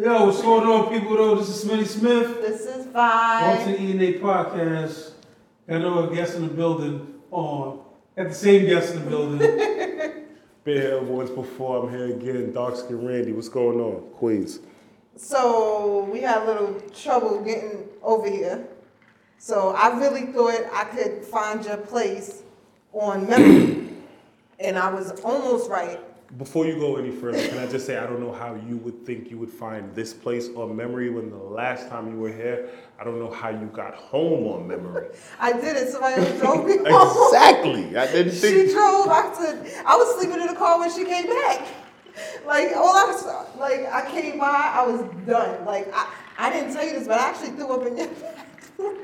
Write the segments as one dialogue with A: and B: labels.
A: Yo, what's going on, people? Though this is Smitty Smith.
B: This is
A: Welcome to
B: Vibe.
A: E and A podcast. I know a guest in the building. On got the same guest in the building.
C: Been here once before. I'm here again. Dark Skin Randy. What's going on? Queens.
B: So we had a little trouble getting over here. So I really thought I could find your place on memory, and I was almost right.
C: Before you go any further, can I just say I don't know how you would think you would find this place on memory when the last time you were here. I don't know how you got home on memory.
B: I did it. Somebody else drove me home.
C: exactly. I didn't think She
B: drove. I said I was sleeping in the car when she came back. Like all I like I came by, I was done. Like I, I didn't tell you this, but I actually threw up in your bathroom.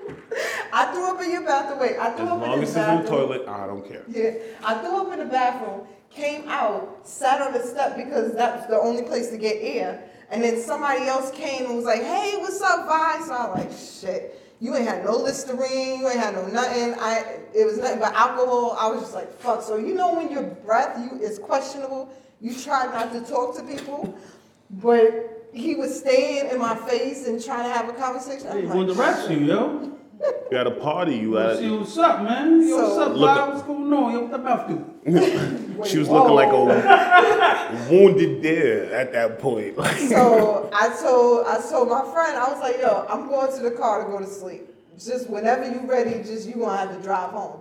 B: I threw up in your bathroom. Wait, I threw
C: As
B: up in
C: long
B: this
C: as it's in the toilet, I don't care.
B: Yeah, I threw up in the bathroom, came out, sat on the step because that was the only place to get air. And then somebody else came and was like, hey, what's up, Vi? So I'm like, shit, you ain't had no Listerine, you ain't had no nothing. I it was nothing but alcohol. I was just like, fuck. So you know when your breath you is questionable, you try not to talk to people, but he was staying in my face and trying to have a conversation.
A: Hey,
B: I'm
A: want to
B: like,
A: rap you, yo.
C: You had a party. You
A: Let's see what's up, man. Yo, what's
B: So-
A: up,
C: Look
A: Bob?
C: up-
A: What's going on? Yo, what the mouth do?
C: She was
B: whoa.
C: looking like a oh. wounded deer at that point.
B: So I told I told my friend, I was like, yo, I'm going to the car to go to sleep. Just whenever you're ready, just you gonna have to drive home.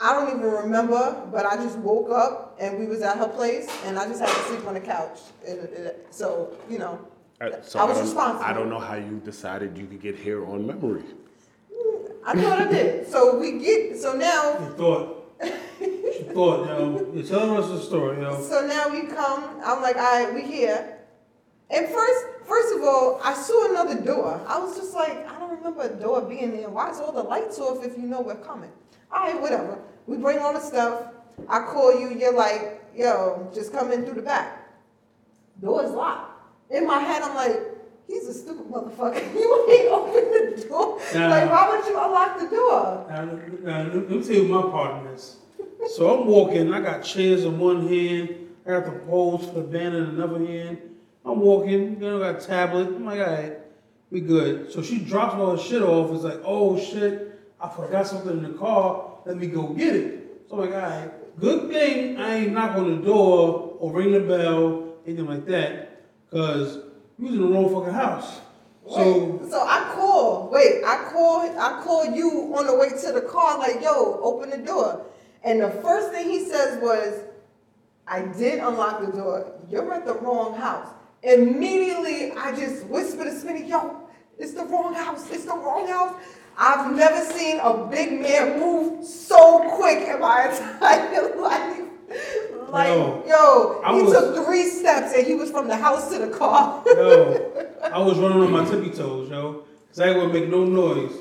B: I don't even remember, but I just woke up and we was at her place and I just had to sleep on the couch. And, and- so, you know, uh,
C: I- so
B: I was
C: don't-
B: responsible.
C: I don't know how you decided you could get here on memory.
B: I thought I did. So we get so now
A: She thought. She thought, yo. Um, you're telling us the story, yo.
B: So now we come, I'm like, all right, we here. And first, first of all, I saw another door. I was just like, I don't remember a door being there. Why is all the lights off if you know we're coming? All right, whatever. We bring all the stuff. I call you. You're like, yo, just come in through the back. Door's locked. In my head, I'm like, he's a stupid motherfucker. You ain't open the door.
A: Nah.
B: Like, why would you unlock the door?
A: Now, now, let me tell you my part in this. So I'm walking, I got chairs in one hand, I got the poles for the band in another hand. I'm walking, you know, I got a tablet. I'm like, all right, we good. So she drops all her shit off. It's like, oh shit, I forgot something in the car. Let me go get it. So I'm like, all right, good thing I ain't knock on the door or ring the bell, anything like that, because we was in the wrong fucking house. So
B: so I call. Wait, I call. I call you on the way to the car. Like, yo, open the door. And the first thing he says was, "I did unlock the door. You're at the wrong house." Immediately, I just whispered to Smitty, "Yo, it's the wrong house. It's the wrong house." I've never seen a big man move so quick in my entire life. Like,
A: Yo,
B: yo,
A: I
B: he
A: was-
B: took three steps and he was from the house to the car.
A: Yo, I was running on my tippy toes, yo, cause I ain't gonna make no noise.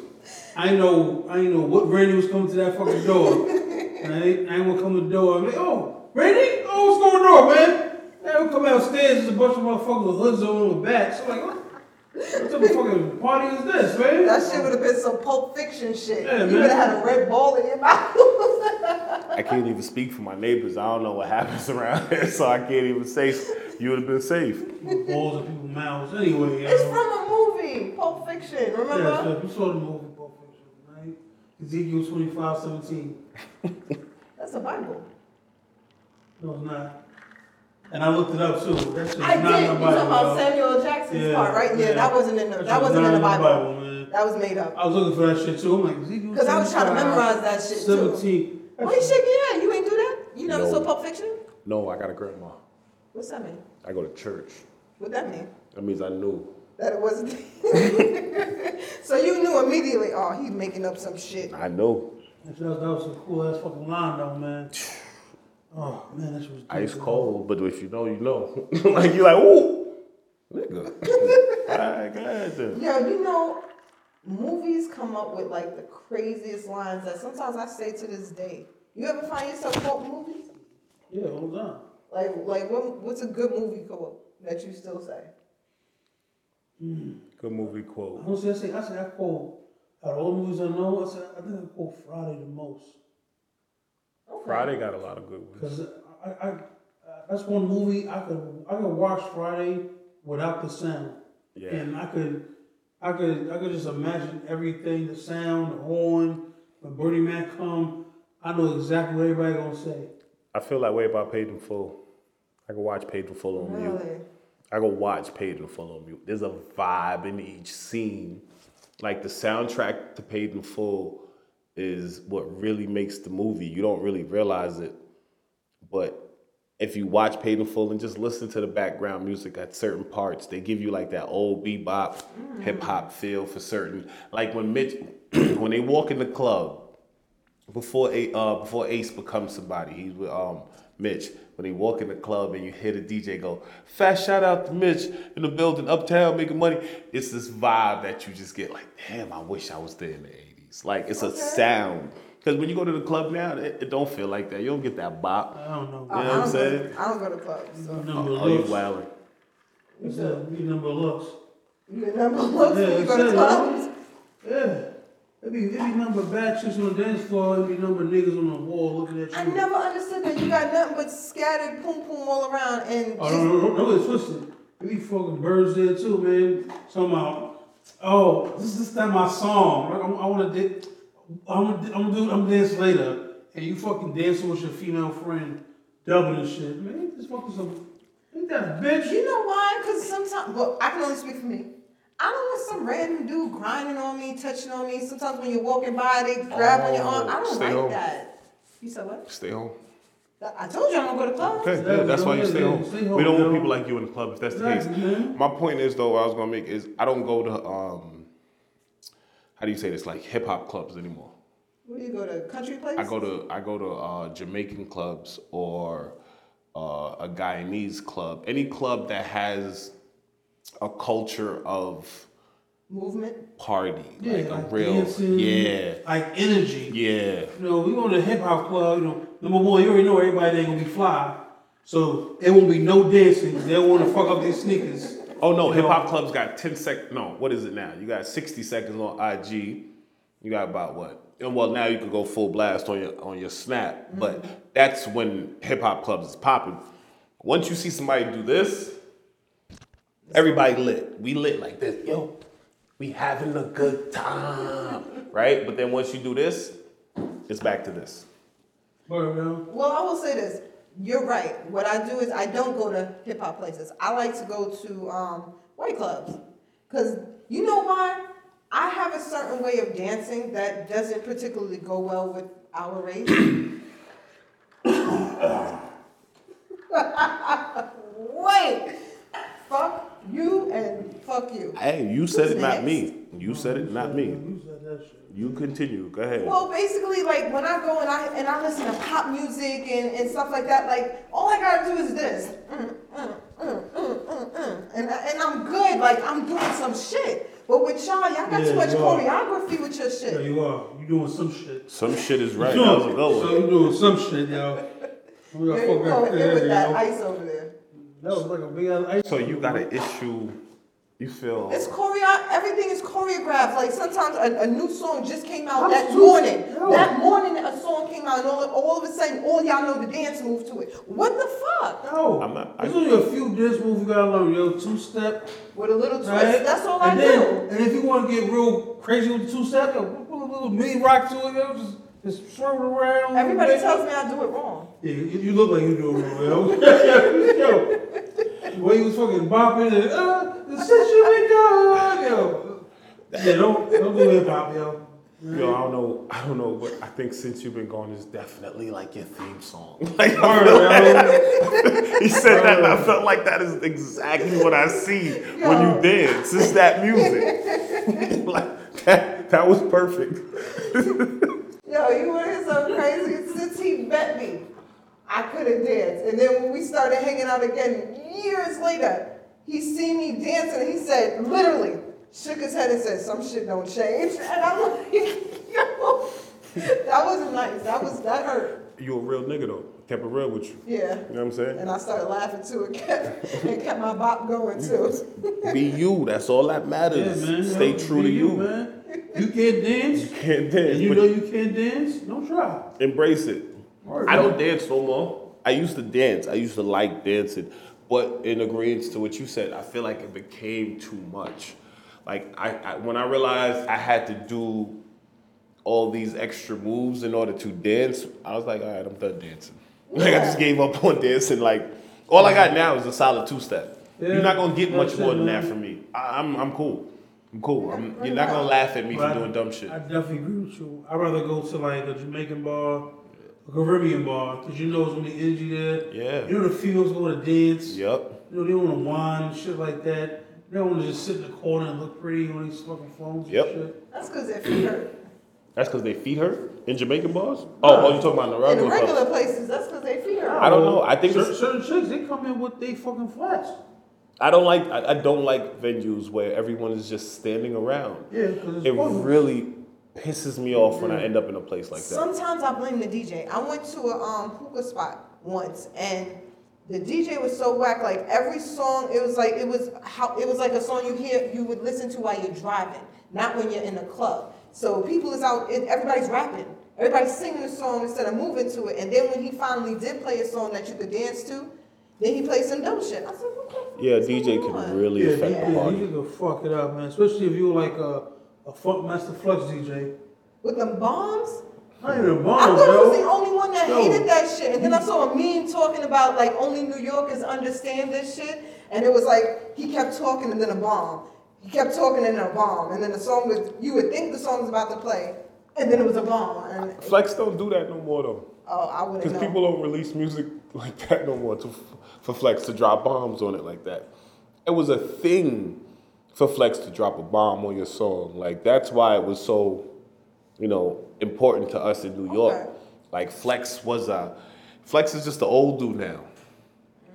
A: I ain't know, I know what Randy was coming to that fucking door. And I ain't, I ain't gonna come to the door. I'm like, oh, Randy, oh, what's going on, man? Then we come downstairs, there's a bunch of motherfuckers with hoods on with bats. I'm like, what? What type of fucking party is this, man?
B: That shit would have been some Pulp Fiction shit.
A: Yeah,
B: you would have had a red ball in your mouth.
C: I can't even speak for my neighbors. I don't know what happens around here, so I can't even say you would have been safe.
A: Balls in people's mouths. Anyway,
B: it's from a movie, Pulp Fiction. Remember?
A: Yeah, so you saw the movie Pulp Fiction, right? Ezekiel 25, 17.
B: That's a Bible.
A: No, it's not. And I looked it up too. That shit's
B: I
A: not
B: did.
A: in
B: You talking about. Samuel Jackson's
A: Yeah,
B: part, right? Yeah,
A: yeah.
B: that wasn't in the
A: That
B: that
A: was
B: wasn't in the
A: not
B: Bible.
A: man.
B: That was made up.
A: I was looking for that shit too. I'm like, Ezekiel
B: Because I was trying to memorize that shit too.
A: 17.
B: Why you shaking your head? You ain't do that? You never
C: No.
B: saw Pulp Fiction?
C: No, I got a grandma.
B: What's that mean?
C: I go to church.
B: What that mean?
C: That means I knew.
B: That it wasn't. so you knew immediately. Oh, he's making up some shit.
C: I know.
A: That was, that was a cool ass fucking line though, man. Oh man, that shit was
C: Ice cold, but if you know, you know. like you're like, ooh, nigga. All right, go ahead then.
B: Yo, you know, movies come up with like the craziest lines that sometimes I say to this day. You ever find yourself quote movies?
A: Yeah, hold on.
B: Like, like what, what's a good movie quote that you still say? Hmm.
C: Good movie quote.
A: Honestly, I say, I say, I quote out of all the movies I know. I say, I think I quote Friday the most
B: Okay.
C: Friday got a lot of good ones.
A: because I, I, I, that's one movie I could, I could watch Friday without the sound.
C: Yeah.
A: And I could, I could, I could just imagine everything, the sound, the horn, when Bernie Mac come, I know exactly what everybody gonna say.
C: I feel that way about Paid in Full. I can watch Paid in Full on mute.
B: Really?
C: I go watch Paid in Full on mute. There's a vibe in each scene. Like the soundtrack to Paid in Full is what really makes the movie. You don't really realize it, but if you watch Paid in Full and just listen to the background music at certain parts, they give you like that old bebop, hip hop feel for certain. Like when Mitch, when they walk in the club, before A- uh, before Ace becomes somebody, he's with um Mitch. When he walk in the club and you hear the DJ go, "Fast shout out to Mitch in the building, uptown making money." It's this vibe that you just get like, "Damn, I wish I was there in the '80s." It's like it's a sound. Because when you go to the club now, it, it don't feel like that. You don't get that bop.
A: I don't know.
B: I-
C: You know
B: I
C: what I'm
B: don't go to-
C: saying?
B: I don't go to clubs. So.
A: Number
C: Oh, you
A: looks.
C: wildin'.
A: It's a we number looks.
B: You remember looks
A: Yeah,
B: when you go to
A: exactly.
B: clubs?
A: Yeah. It be, it be number bad chicks on the dance floor, it be number niggas on the wall looking at you.
B: I never understood that you got nothing but scattered poom poom all around and
A: Oh,
B: just,
A: no, no, no, no, it's twisted. It be fucking birds there too, man. Talking about, oh, this is that my song. Like, I'm, I want to, di- I'm gonna, I'm gonna do, I'm gonna dance later, and you fucking dancing with your female friend, dubbing and shit. Man, ain't this fucking some, ain't that bitch?
B: you know why? Because sometimes, well, I can only speak for me. I don't want some random dude grinding on me, touching on me. Sometimes when you're walking by, they grab on your arm. Oh, I don't
C: Oh,
B: like
C: home.
B: that. You said what?
C: Stay home.
B: I told you I'm gonna go to clubs.
C: Okay,
A: Yeah,
C: yeah, that's why you stay home.
A: stay home,
C: We don't want people like you in the club if that's the case.
A: Exactly, man.
C: My point is though, what I was gonna make is I don't go to um, how do you say this? Like hip hop clubs anymore.
B: Where do you go to? Country place?
C: I go to I go to uh, Jamaican clubs or uh, a Guyanese club. Any club that has a culture of
B: movement.
C: party,
A: Yeah,
C: like a
A: like
C: real
A: dancing,
C: yeah,
A: Like energy.
C: yeah.
A: You know, we go to hip hop club, you know, number one, you already know everybody ain't gonna be fly. So it won't be no dancing they don't wanna fuck up their sneakers.
C: Oh no, hip hop clubs got 10 sec no, what is it now? You got 60 seconds on IG. You got about what? And well now you can go full blast on your on your snap. But mm-hmm. that's when hip hop clubs is popping. Once you see somebody do this, everybody lit. We lit like this. Yo, we having a good time. Right? But then once you do this, it's back to this.
A: Word, yo.
B: Well, I will say this. You're right. What I do is I don't go to hip hop places. I like to go to um, white clubs. Because you know why? I have a certain way of dancing that doesn't particularly go well with our race. Wait! Fuck you and fuck you.
C: Hey, you said
B: Who's
C: it, not me. You said it, not me.
A: You said that shit.
C: You continue. Go ahead.
B: Well, basically, like when I go and I and I listen to pop music and, and stuff like that, like all I gotta do is this, mm, mm, mm, mm, mm, mm. and I- and I'm good. Like I'm doing some shit. But with y'all, y'all got
A: Yeah,
B: too much choreography with your shit.
A: Yeah,
B: shit.
A: you are. You doing some shit.
C: Some shit is right.
A: You
C: That was a
A: doing-
C: good one.
A: So you doing some shit, yo. We got
B: There you
A: fucking
B: go, in with that ice over there.
A: That was like a big ass ice.
C: So you got an issue. You feel
B: It's choreo. Everything is choreographed. Like sometimes a, a new song just came out
A: That's
B: that
A: too-
B: morning.
A: yeah.
B: That morning a song came out, and all, all of a sudden, all y'all know the dance move to it. What the fuck?
A: No,
C: I'm not- I-
A: there's only a few dance moves you gotta learn, yo. Two step,
B: With a little twist.
A: right?
B: That's all
A: and
B: I
A: then,
B: do.
A: And if you want to get real crazy with the two step, yo, put a little mini rock to it, yo. Just, just swirl it around.
B: Everybody
A: baby.
B: tells me I do it wrong.
A: Yeah, you, you look like you do it, yo. yo, way you was fucking bopping and uh, the shit you been doing, yo. Yeah, don't don't do hip hop, yo.
C: Yo, I don't know. I don't know, but I think since you've been gone, it's definitely like your theme song. Like I
A: Word,
C: feel
A: yo.
C: he said that, and I felt like that is exactly what I see when you dance. It's that music. like that. That was perfect.
B: Yo, you want to hear something crazy? Since he met me, I couldn't dance. And then when we started hanging out again years later, he seen me dancing. He said, literally, shook his head and said, "Some shit don't change." And I'm like, yo, that wasn't nice. That was that hurt.
C: You a real nigga though. Kept it real with you.
B: Yeah.
C: You know what I'm saying?
B: And I started laughing too and kept, and kept my bop going too.
C: Be you. That's all that
A: Yeah,
C: matters.
A: man.
C: Stay true
A: be
C: to you.
A: man. You can't dance, You
C: Can't dance,
A: and you
C: but
A: know you can't dance. Don't try.
C: embrace it. I don't dance no more. I used to dance. I used to like dancing, But in agreement to what you said, I feel like it became too much. Like I, I when I realized I had to do all these extra moves in order to dance, I was like, all right, I'm done dancing. Like I just gave up on dancing. Like all I got now is a solid two step. You're not gonna get much more than that from me. I, I'm I'm cool. I'm cool. I'm, you're not gonna laugh at me for
A: But I-
C: doing dumb shit.
A: I definitely agree with you. I'd rather go to like a Jamaican bar, Caribbean bar, because you know it's gonna be energy there.
C: Yeah.
A: You know the females go to dance.
C: Yep.
A: You know, they want to wine and shit like that. They don't want to just sit in the corner and look pretty on these fucking phones
C: Yep.
A: and shit.
B: That's because their feet hurt.
C: That's because they feet hurt in Jamaican bars. Oh, oh, you talking about in the
B: In the
C: regular
B: regular
C: clubs?
B: places, that's because they feet hurt.
C: I don't know. I think
A: Cer-
C: it's-
A: certain chicks, they come in with they fucking flats.
C: I don't like. I, I don't like venues where everyone is just standing around.
A: Yeah, because it's
C: It really pisses me off when I end up in a place like that.
B: Sometimes I blame the DJ. I went to a um, hookah spot once, and the DJ was so whack. Like every song, it was like it was how it was like a song you hear you would listen to while you're driving, not when you're in a club. So people is out, and everybody's rapping, everybody's singing the song instead of moving to it. And then when he finally did play a song that you could dance to, then he played some dumb shit. I said, what the fuck
C: Yeah, DJ can really
A: Yeah,
C: affect the
A: DJ,
C: party.
A: DJ can fuck it up, man. Especially if you were like a, a Funkmaster Flex DJ.
B: with them bombs.
A: I ain't a
B: I
A: bomb, I
B: thought I was the only one that
A: Yo.
B: hated that shit. And then I saw a meme talking about like only New Yorkers understand this shit. And it was like he kept talking and then a bomb. He kept talking and then a bomb. And then the song was you would think the song was about to play. And then it was a bomb. And
C: Flex don't do that no more though,
B: oh I wouldn't
C: because people don't release music like that no more. To for Flex to drop bombs on it like that, it was a thing for Flex to drop a bomb on your song. Like that's why it was so, you know, important to us in New York.
B: Okay.
C: Like Flex was a, Flex is just the old dude now.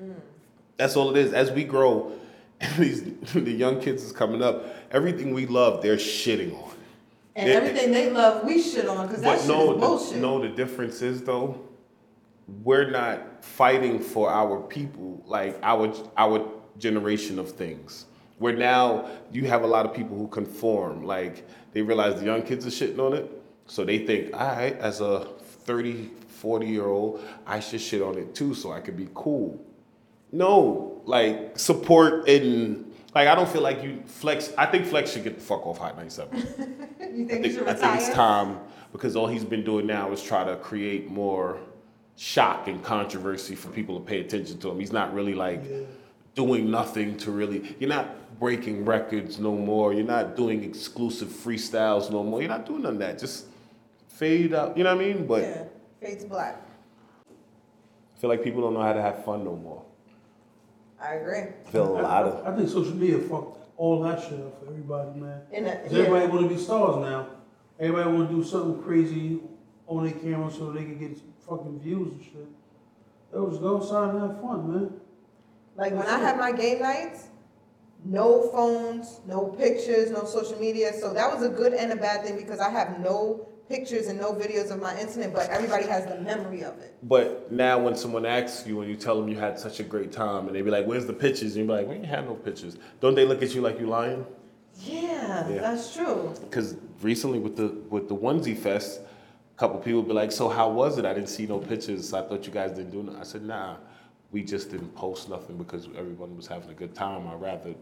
C: Mm. That's all it is. As we grow, these the young kids is coming up. Everything we love, they're shitting on.
B: and everything they love, we shit on because that
C: But
B: shit
C: no,
B: is
C: the, no, the difference is though, we're not fighting for our people like our our generation of things. We're now you have a lot of people who conform. Like they realize the young kids are shitting on it, so they think, all right, as a 30, 40 year old, I should shit on it too, so I could be cool. No, like support and like I don't feel like you flex. I think Flex should get the fuck off Hot 97.
B: you
C: I
B: think you
C: think,
B: should
C: I think it's time because all he's been doing now is try to create more shock and controversy for people to pay attention to him. He's not really like doing nothing to really. You're not breaking records no more. You're not doing exclusive freestyles no more. You're not doing none of that. Just fade out. You know what I mean? But
B: Yeah, fades black.
C: I feel like people don't know how to have fun no more.
B: I agree.
C: I feel a lot of.
A: I think social media fucked all that shit up for everybody, man.
B: And that,
A: 'Cause
B: yeah.
A: everybody want to be stars now. Everybody want to do something crazy on their camera so they can get fucking views and shit. Yo, just go outside and have fun, man.
B: Like when I had my game nights, no phones, no pictures, no social media. So that was a good and a bad thing because I have no pictures and no videos of my incident, but everybody has the memory of it.
C: But now when someone asks you and you tell them you had such a great time and they be like, "Where's the pictures?" and you be like, "We ain't had no pictures." Don't they look at you like you lying?
B: Yeah,
C: Yeah.
B: that's true.
C: Because recently with the with the onesie fest, a couple people be like, "So how was it? I didn't see no pictures. I thought you guys didn't do nothing." I said, "Nah, we just didn't post nothing because everyone was having a good time. I'd rather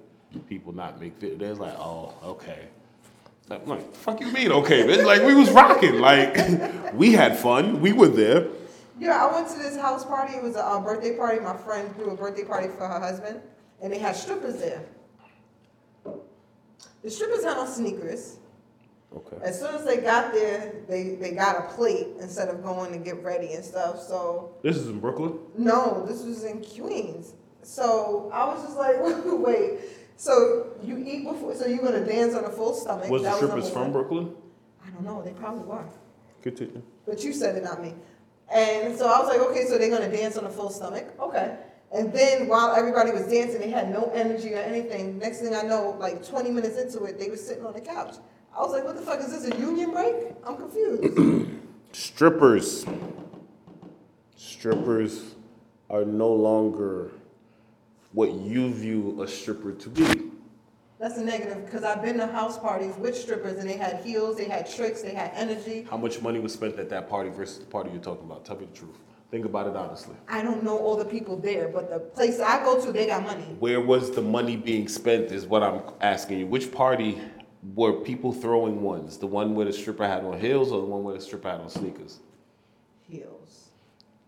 C: people not make videos." They're like, "Oh, okay." I'm like, "Fuck you mean okay, bitch? Like we was rocking. Like we had fun. We were there."
B: Yeah, I went to this house party. It was a uh, birthday party. My friend threw a birthday party for her husband, and they had strippers there. The strippers had on sneakers.
C: Okay.
B: As soon as they got there, they, they got a plate instead of going to get ready and stuff. So
C: This is in Brooklyn.
B: No, this was in Queens. So I was just like, wait. So you eat before? So you're gonna dance on a full stomach?
C: Was the
B: That
C: strippers from. Brooklyn?
B: I don't know. They probably were,
C: Continue.
B: but you said it, not me. And so I was like, okay, so they're gonna dance on a full stomach, okay. And then while everybody was dancing, they had no energy or anything. Next thing I know, like 20 minutes into it, they were sitting on the couch. I was like, what the fuck is this? A union break? I'm confused.
C: Strippers. Strippers are no longer what you view a stripper to be.
B: That's a negative because I've been to house parties with strippers and they had heels, they had tricks, they had energy.
C: How much money was spent at that party versus the party you're talking about? Tell me the truth. Think about it honestly.
B: I don't know all the people there, but the place I go to, they got money.
C: Where was the money being spent? Is what I'm asking you. Which party were people throwing ones? The one where the stripper had on heels, or the one where the stripper had on sneakers?
B: Heels.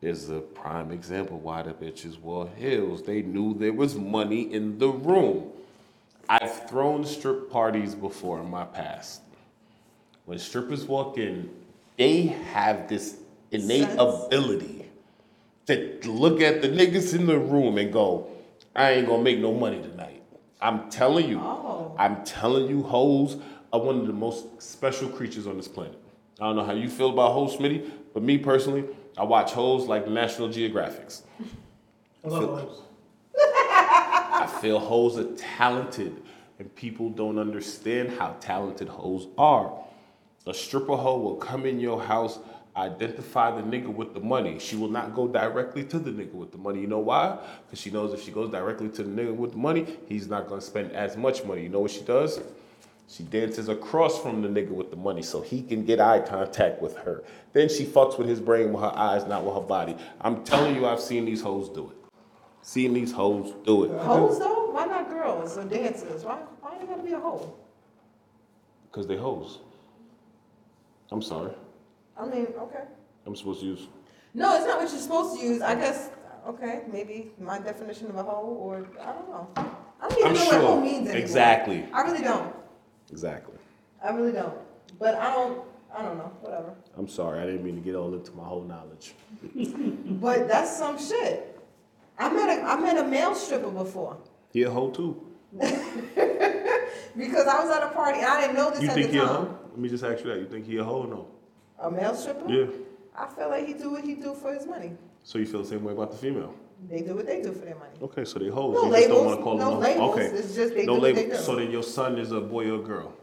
C: Is a prime example why the bitches wore heels. They knew there was money in the room. I've thrown strip parties before in my past. When strippers walk in, they have this innate
B: Sense.
C: ability to look at the niggas in the room and go, I ain't gonna make no money tonight. I'm telling you.
B: Oh.
C: I'm telling you, hoes are one of the most special creatures on this planet. I don't know how you feel about hoes, Smitty, but me personally, I watch hoes like National Geographics.
A: I love those.
C: I feel hoes are talented, and people don't understand how talented hoes are. A stripper hoe will come in your house, identify the nigga with the money. She will not go directly to the nigga with the money. You know why? Because she knows if she goes directly to the nigga with the money, he's not gonna spend as much money. You know what she does? She dances across from the nigga with the money so he can get eye contact with her. Then she fucks with his brain with her eyes, not with her body. I'm telling you, I've seen these hoes do it. Seen these hoes do it.
B: Hoes though? Why not girls or dancers? Why, why you gotta be a hoe?
C: Because they hoes. I'm sorry.
B: I mean, okay.
C: I'm supposed to use.
B: No, it's not what you're supposed to use. I guess, okay, maybe my definition of a hoe, or I don't know. I don't even
C: I'm
B: know
C: sure.
B: what hoe means anymore.
C: Exactly.
B: I really don't.
C: Exactly.
B: I really don't. But I don't, I don't know, whatever.
C: I'm sorry. I didn't mean to get all into my whole knowledge.
B: But that's some shit. I met a, I met a male stripper before.
C: He a hoe too.
B: Because I was at a party, and I didn't know this
C: You
B: at
C: think
B: the
C: he a
B: time.
C: hoe? Let me just ask you that. You think he a hoe or no?
B: A male stripper?
C: Yeah.
B: I feel like he do what he do for his money.
C: So you feel the same way about the female?
B: They do what they do for their money.
C: Okay, so they hoes.
B: No
C: you just don't
B: labels,
C: want to call
B: no
C: them
B: labels.
C: Okay.
B: It's just they
C: no
B: do what they do.
C: So then your son is a boy or a girl.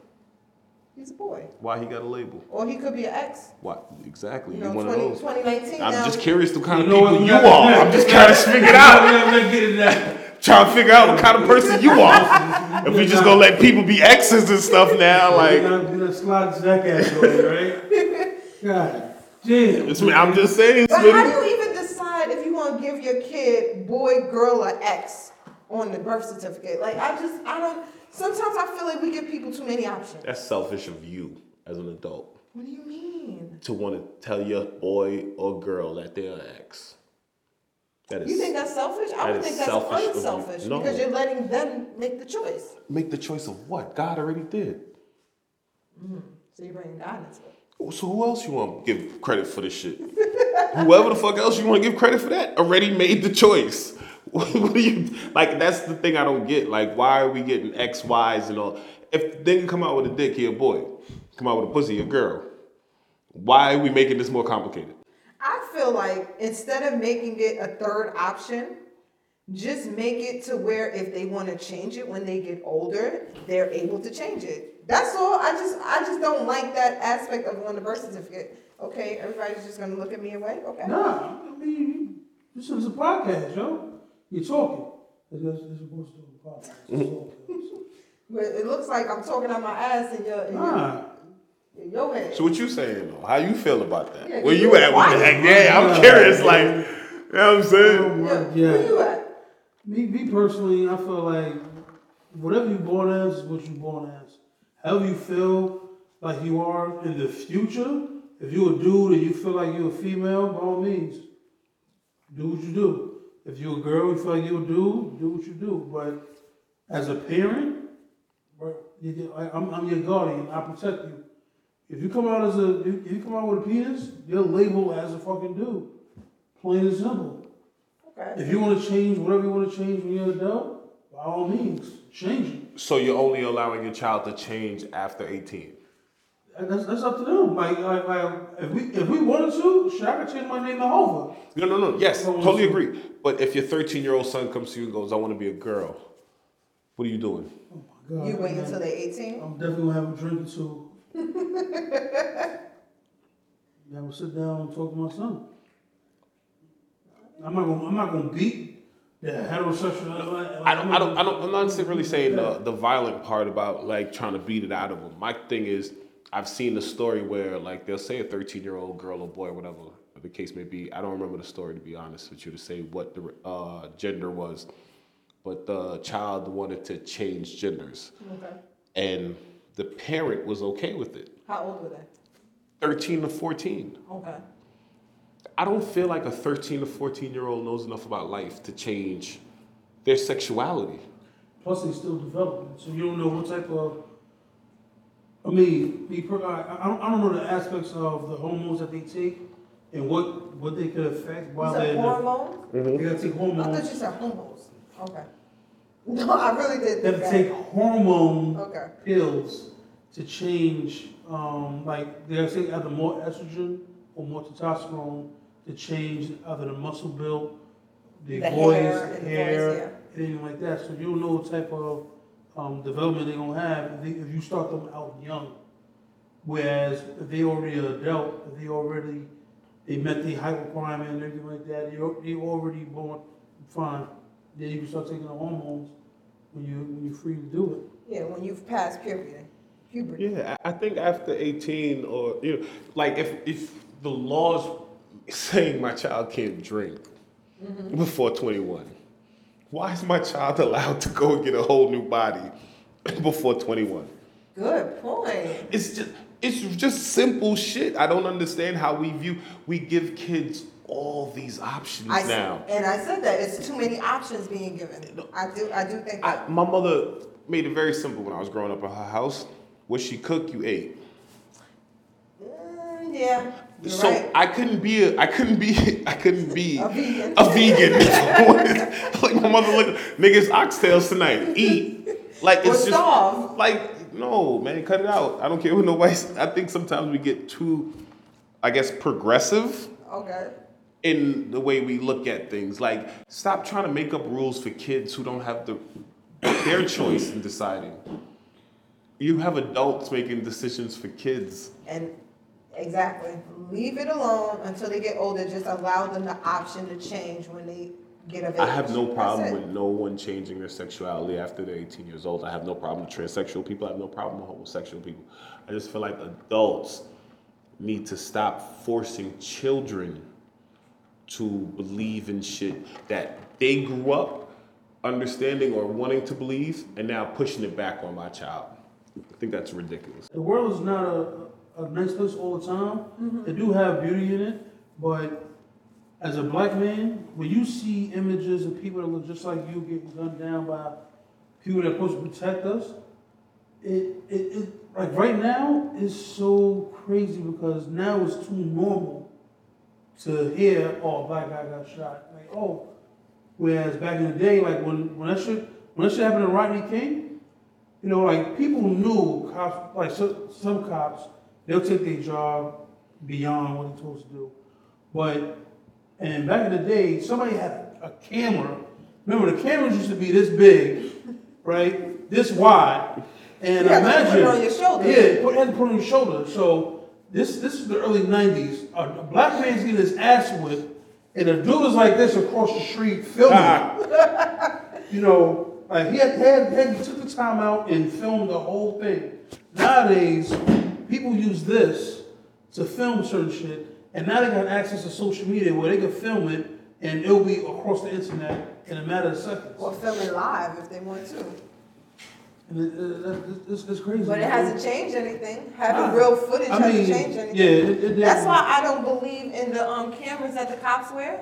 B: He's a boy.
C: Why he got a label?
B: Or he could be an ex.
C: Why? Exactly.
B: You
C: You
B: know,
C: one
B: 20,
C: of those.
B: 2019
C: I'm
B: now.
C: just curious the kind of
A: You
C: people
A: we
C: you are. I'm just trying to figure out.
A: I'm not getting that.
C: Trying to figure out what kind of person you are. if we just gonna let people be exes and stuff now,
A: We're
C: like
A: not, we're not sliding that category, right? God damn.
C: it's me. I'm just saying.
B: But how do you even decide if you want to give your kid boy, girl, or ex on the birth certificate? Like, I just, I don't, sometimes I feel like we give people too many options.
C: That's selfish of you as an adult
B: What do you mean?
C: to want to tell your boy or girl that they're an ex. That is
B: You think that's selfish? I
C: that
B: would think that's
C: selfish
B: unselfish
C: No.
B: because you're letting them make the choice.
C: make the choice of what God already did. Mm-hmm.
B: So you're bringing God into it.
C: Oh, so who else you want to give credit for this shit? Whoever the fuck else you want to give credit for that already made the choice. what you like? That's the thing I don't get. Like, why are we getting X, Y's, and all? If they can come out with a dick, he a boy. Come out with a pussy, a girl. Why are we making this more complicated?
B: I feel like instead of making it a third option, just make it to where if they want to change it when they get older, they're able to change it. That's all. I just I just don't like that aspect of on the birth certificate. Okay, everybody's just gonna look at me away. Okay.
A: Nah, I mean, this is a podcast, yo. You're talking. It's, that's that's supposed to be a podcast. It's.
B: But it looks like I'm talking out my ass in your in your,
A: Nah.
B: in your head.
C: So what you saying though? How you feel about that?
B: Yeah,
C: Where
B: you
C: you at with
B: quiet.
C: the heck? Yeah, I'm curious. Like, you know what I'm saying?
B: Oh yeah,
A: Yeah.
B: Where you at?
A: Me, me personally, I feel like whatever you're born as is what you're born as. However you feel like you are in the future, if you're a dude and you feel like you're a female, by all means, do what you do. If you're a girl, and you feel like you're a dude, do what you do. But as a parent, I'm, I'm your guardian. I protect you. If you come out as a, if you come out with a penis, you're labeled as a fucking dude. Plain and simple.
B: Okay.
A: If you want to change whatever you want to change when you're an adult, by all means, change it.
C: So you're only allowing your child to change after 18.
A: That's, that's up to them. Like, like, like if we if we wanted to, sure, I could change my name to Hova.
C: No, no, no. Yes, totally
A: to.
C: agree. But if your 13 year old son comes to you and goes, I want to be a girl, what are you doing?
A: Oh my God.
B: You wait until they're 18.
A: I'm definitely gonna have a drink or two. yeah, I'm gonna sit down and talk to my son. I'm not gonna I'm not gonna beat the heterosexual.
C: I don't, I don't, I don't, I'm not really saying the, the violent part about like trying to beat it out of them. My thing is, I've seen the story where like they'll say a 13 year old girl or boy or whatever, the case may be. I don't remember the story to be honest with you to say what the uh, gender was, but the child wanted to change genders,
B: Okay.
C: and the parent was okay with it.
B: How old were they?
C: 13 to 14.
B: Okay.
C: I don't feel like a 13 to 14 year old knows enough about life to change their sexuality.
A: Plus, they're still developing, so you don't know what type of. I mean, be I, I don't, I don't know the aspects of the hormones that they take and what what they could affect while
B: You
A: they're.
B: said
A: in the-
B: hormones?
A: They gotta take
B: I thought
A: hormones.
B: you said homos. Okay. No, I really did
A: They have to take hormone
B: Okay.
A: pills to change, um, like they say either more estrogen or more testosterone to change either the muscle build, the,
B: The
A: voice,
B: hair and the
A: hair,
B: voice,
A: anything like that. So you don't know what type of um, development they're gonna have if, they, if you start them out young. Whereas if they already an adult, if they already they met the height requirement and everything like that, they al- they already born fine. Then you can start taking the hormones when you when you're free to do it.
B: Yeah, when you've passed puberty. Puberty.
C: Yeah, I I think after 18 or, you know, like if, if the law's saying my child can't drink before 21, why is my child allowed to go and get a whole new body before 21?
B: Good point.
C: It's just it's just simple shit. I don't understand how we view we give kids all these options
B: I
C: now.
B: and I said that it's too many options being given. I do I do think
C: I,
B: that.
C: my mother made it very simple when I was growing up in her house. What she cooked, you ate.
B: Mm, yeah, you're
C: so
B: right.
C: I couldn't be a, I couldn't be I couldn't be
B: A vegan.
C: a vegan. like my mother looked niggas oxtails tonight. Eat. Like
B: Or
C: it's just
B: starve.
C: like no man, cut it out. I don't care what nobody. I think sometimes we get too, I guess, progressive
B: Okay.
C: in the way we look at things. Like, stop trying to make up rules for kids who don't have the their choice in deciding. You have adults making decisions for kids.
B: And exactly. Leave it alone until they get older. Just allow them the option to change when they get of age.
C: I have no problem with no one changing their sexuality after they're 18 years old. I have no problem with transsexual people. I have no problem with homosexual people. I just feel like adults need to stop forcing children to believe in shit that they grew up understanding or wanting to believe and now pushing it back on my child. I think that's ridiculous.
A: The world is not a, a nice place all the time. Mm-hmm. They do have beauty in it, but as a black man, when you see images of people that look just like you getting gunned down by people that are supposed to protect us, it, it, it like right now is so crazy because now it's too normal to hear, oh, a black guy got shot. Like, oh, whereas back in the day, like when, when that shit when that shit happened to Rodney King, you know, like people knew cops, like so, some cops, they'll take their job beyond what they're supposed to do. But, and back in the day, somebody had a, a camera. Remember, the cameras used to be this big, right? This wide. And
B: You had to put it on your shoulder.
A: Yeah, put, had to put it on your shoulder. So this this is the early 90s. A, a black man's getting his ass whipped, and a dude is like this across the street filming. Ah. you know, like he had, had, had he took the time out and filmed the whole thing. Nowadays, people use this to film certain shit, and now they got access to social media where they can film it and it'll be across the internet in a matter of seconds.
B: Or filming live if they want to.
A: And it, it, it, it's, it's crazy.
B: But it hasn't changed anything. Having
A: Nah.
B: real footage
A: I
B: hasn't
A: mean,
B: changed anything.
A: yeah, it- it
B: That's why I don't believe in the um, cameras that the cops wear.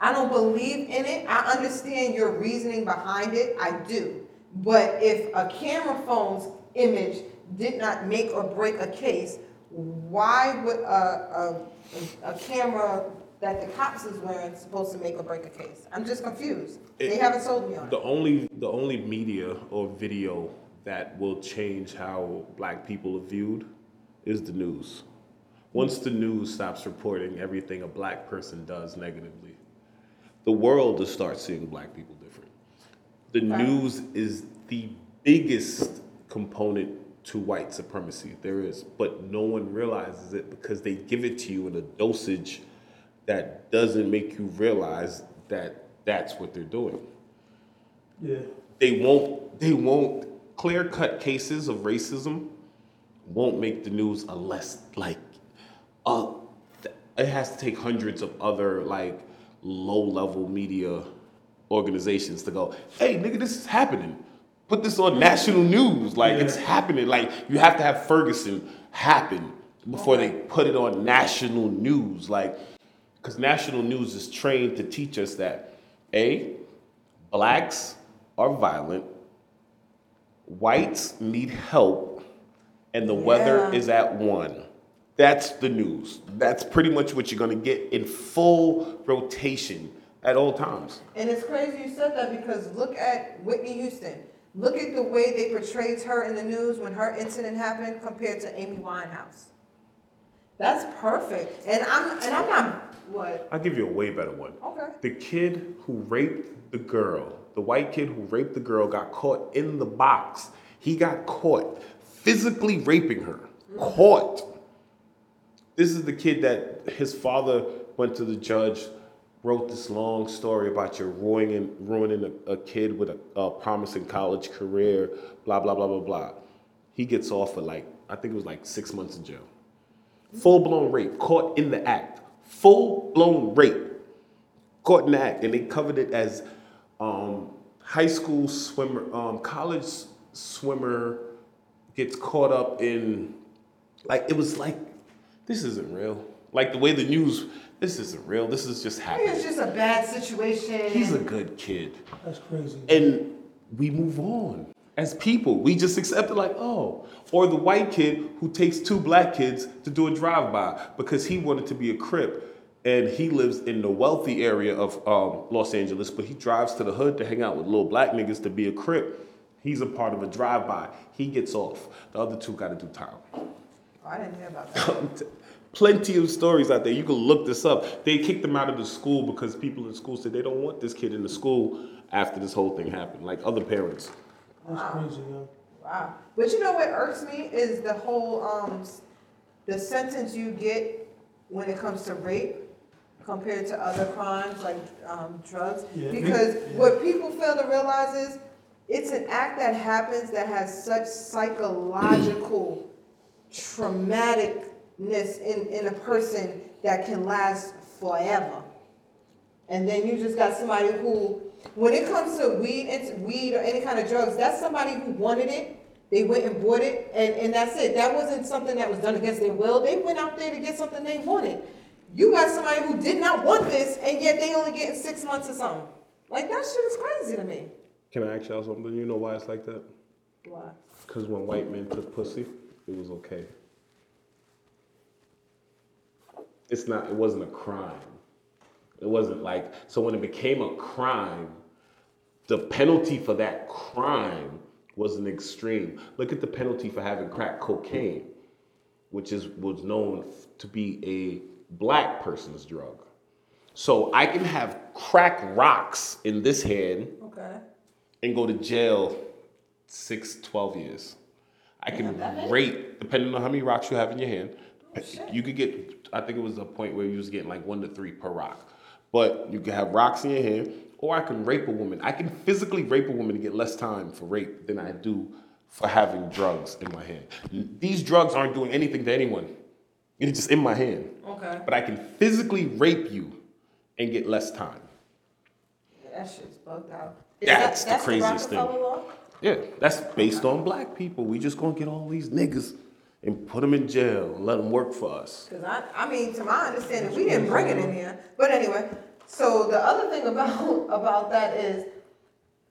B: I don't believe in it. I understand your reasoning behind it. I do. But if a camera phone's image did not make or break a case, why would a, a, a camera that the cops is wearing supposed to make or break a case? I'm just confused. They haven't sold me on it.
C: The only the only media or video that will change how black people are viewed is the news. Once the news stops reporting everything a black person does negatively, the world will start seeing black people different. The
B: Right.
C: news is the biggest component to white supremacy there is, but no one realizes it because they give it to you in a dosage that doesn't make you realize that that's what they're doing
A: Yeah.
C: they won't they won't clear cut cases of racism won't make the news unless like uh, it has to take hundreds of other like low level media organizations to go, hey nigga, this is happening. Put this on national news. Like it's happening. Like you have to have Ferguson happen before they put it on national news. Like, because national news is trained to teach us that A, blacks are violent, whites need help, and the weather is at one. That's the news. That's pretty much what you're gonna get in full rotation at all times.
B: And it's crazy you said that because look at Whitney Houston. Look at the way they portrayed her in the news when her incident happened compared to Amy Winehouse. That's perfect. And I'm and I'm not what?
C: I'll give you a way better one.
B: Okay.
C: The kid who raped the girl, the white kid who raped the girl, got caught in the box. He got caught physically raping her. Caught. This is the kid that his father went to the judge, wrote this long story about you ruining, ruining a, a kid with a, a promising college career, blah, blah, blah, blah, blah. He gets off for like, I think it was like six months in jail. Full blown rape, caught in the act. Full blown rape, caught in the act. And they covered it as um, high school swimmer, um, college swimmer gets caught up in, like, it was like, this isn't real. Like the way the news, this isn't real. This is just
B: happening. think it's just a bad situation.
C: He's a good kid.
A: That's crazy.
C: And we move on. As people, we just accept it like, oh. Or the white kid who takes two black kids to do a drive-by because he wanted to be a crip and he lives in the wealthy area of um, Los Angeles, but he drives to the hood to hang out with little black niggas to be a crip. He's a part of a drive-by. He gets off. The other two got to do time.
B: Oh, I didn't hear about that.
C: Plenty of stories out there. You can look this up. They kicked them out of the school because people in school said they don't want this kid in the school after this whole thing happened, like other parents.
A: That's crazy, yo.
B: Wow. But you know what irks me is the whole um the sentence you get when it comes to rape compared to other crimes like um, drugs.
A: Yeah.
B: Because
A: Yeah.
B: what people fail to realize is it's an act that happens that has such psychological traumaticness in, in a person that can last forever. And then you just got somebody who, when it comes to weed, it's weed or any kind of drugs, that's somebody who wanted it. They went and bought it, and, and that's it. That wasn't something that was done against their will. They went out there to get something they wanted. You got somebody who did not want this, and yet they only getting six months or something. Like that shit is crazy to me.
C: Can I ask y'all something? You know why it's like that?
B: Why?
C: Because when white men took pussy, it was okay. It's not, it wasn't a crime. It wasn't like, so when it became a crime, the penalty for that crime was an extreme. Look at the penalty for having crack cocaine, which is was known to be a black person's drug. So I can have crack rocks in this hand
B: Okay.
C: and go to jail six, 12 years. I can rate, depending on how many rocks you have in your hand, you could get, I think it was a point where you was getting like one to three per rock. But you can have rocks in your hand, or I can rape a woman. I can physically rape a woman to get less time for rape than I do for having drugs in my hand. These drugs aren't doing anything to anyone. It's just in my hand.
B: Okay.
C: But I can physically rape you and get less time.
B: That shit's bugged out. Is
C: That's
B: that,
C: the craziest thing.
B: Law?
C: Yeah, that's based on black people. We just gonna get all these niggas and put them in jail and let them work for us.
B: Because I, I mean, to my understanding, we didn't bring it in here. But anyway, so the other thing about about that is,